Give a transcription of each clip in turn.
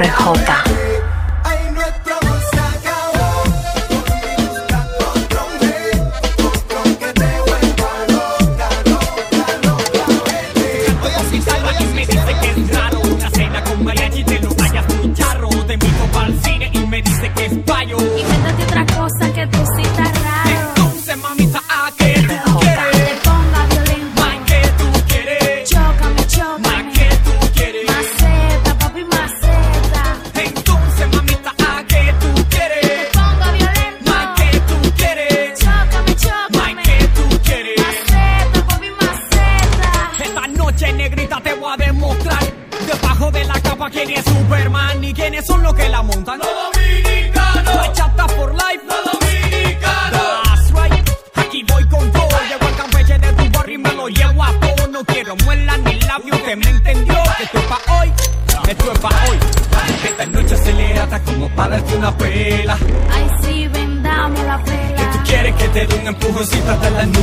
会好的。صفة الأنوار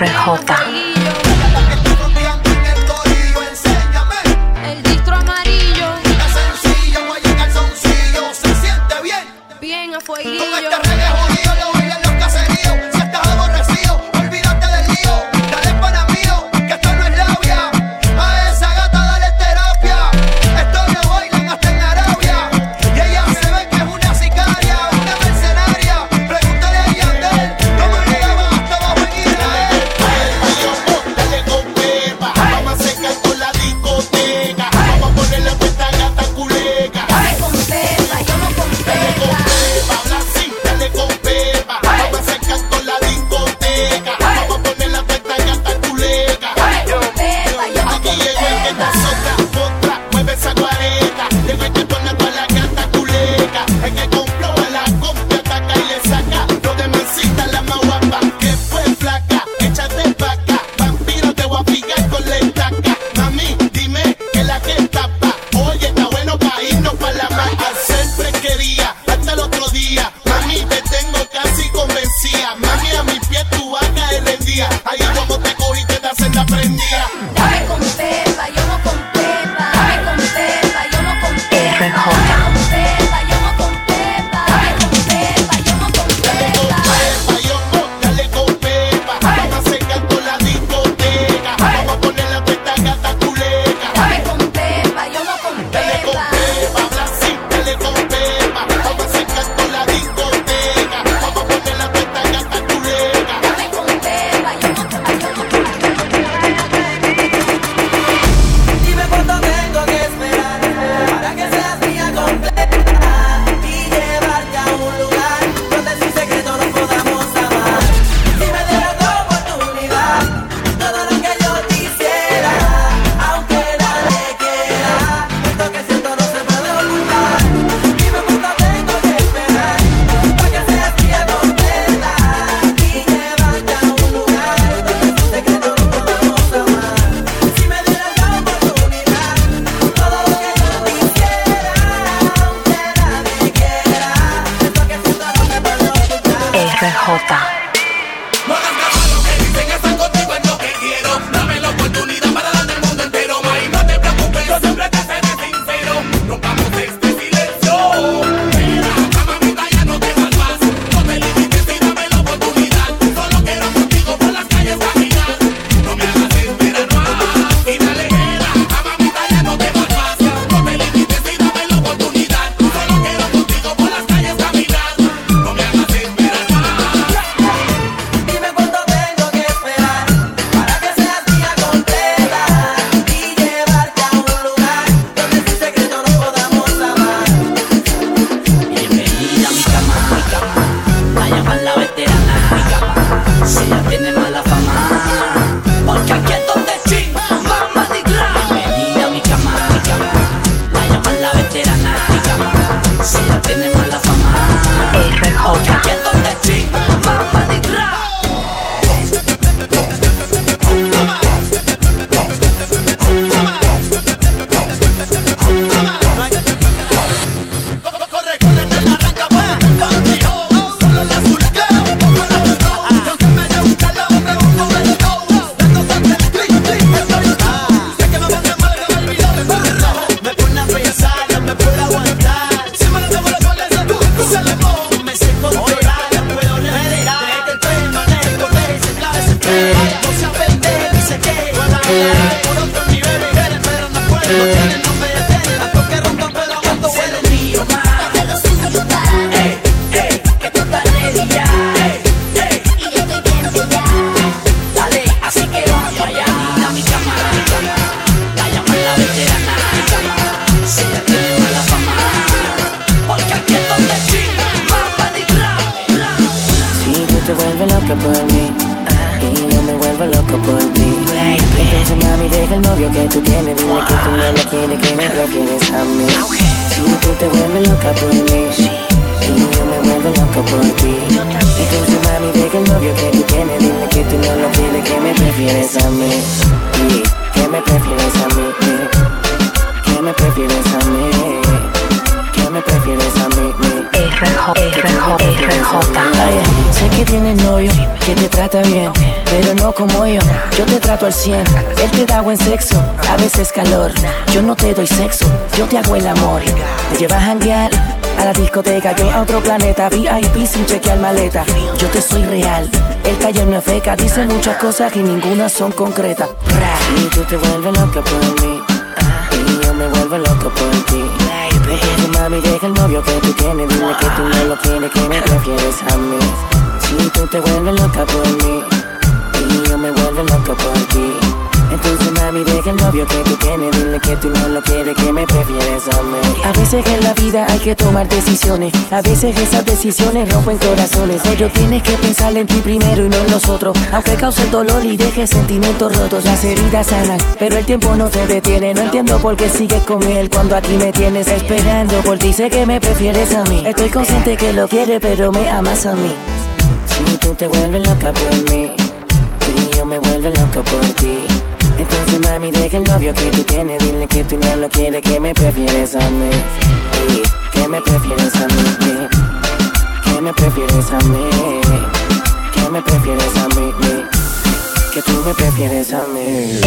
bien. Por mí y yo me vuelvo loco por ti. Entonces mami deja el novio que tú tienes, dile que tú no lo quieres, que me prefieres a mí. Si tú te vuelves loca por mí y yo me vuelvo loco por ti. Entonces mami deja el novio que tú tienes, dile que tú no lo quieres, que me prefieres a mí. Que me prefieres a mí. Que me prefieres a mí. Me prefieres a mí. Ay, sé que tienes novio que te trata bien, pero no como yo. Yo te trato al 100, él te da buen sexo, a veces calor. Yo no te doy sexo, yo te hago el amor. Te llevas a janguear a la discoteca, yo a otro planeta, VIP sin chequear maleta. Yo te soy real, el taller no es feca, dice muchas cosas y ninguna son concretas. Y tú te vuelves loca por mí, y yo me vuelvo loco por ti. Entonces, mami, deja el novio que tú tienes, dile que tú no lo quieres, que me prefieres a mí. Si tú te vuelves loca por mí, y yo me vuelvo loco por ti. Entonces, mami, deja el novio que tú tienes, dile que tú no lo quieres, que me prefieres a mí. A veces en la vida hay que tomar decisiones, a veces esas decisiones rompen corazones. Pero tienes que pensar en ti primero y no en los otros, aunque cause dolor y deje sentimientos rotos. Las heridas sanan, pero el tiempo no te detiene. No entiendo por qué sigues con él cuando aquí me tienes esperando por ti. Sé que me prefieres a mí. Estoy consciente que lo quieres, pero me amas a mí. Si tú te vuelves loca por mí y yo me vuelvo loco por ti. Entonces mami deja el novio que tú tienes, dile que tú no lo quieres, que me prefieres a mí. Que me prefieres a mí. Que me prefieres a mí. Que me prefieres a mí. Que tú me prefieres a mí.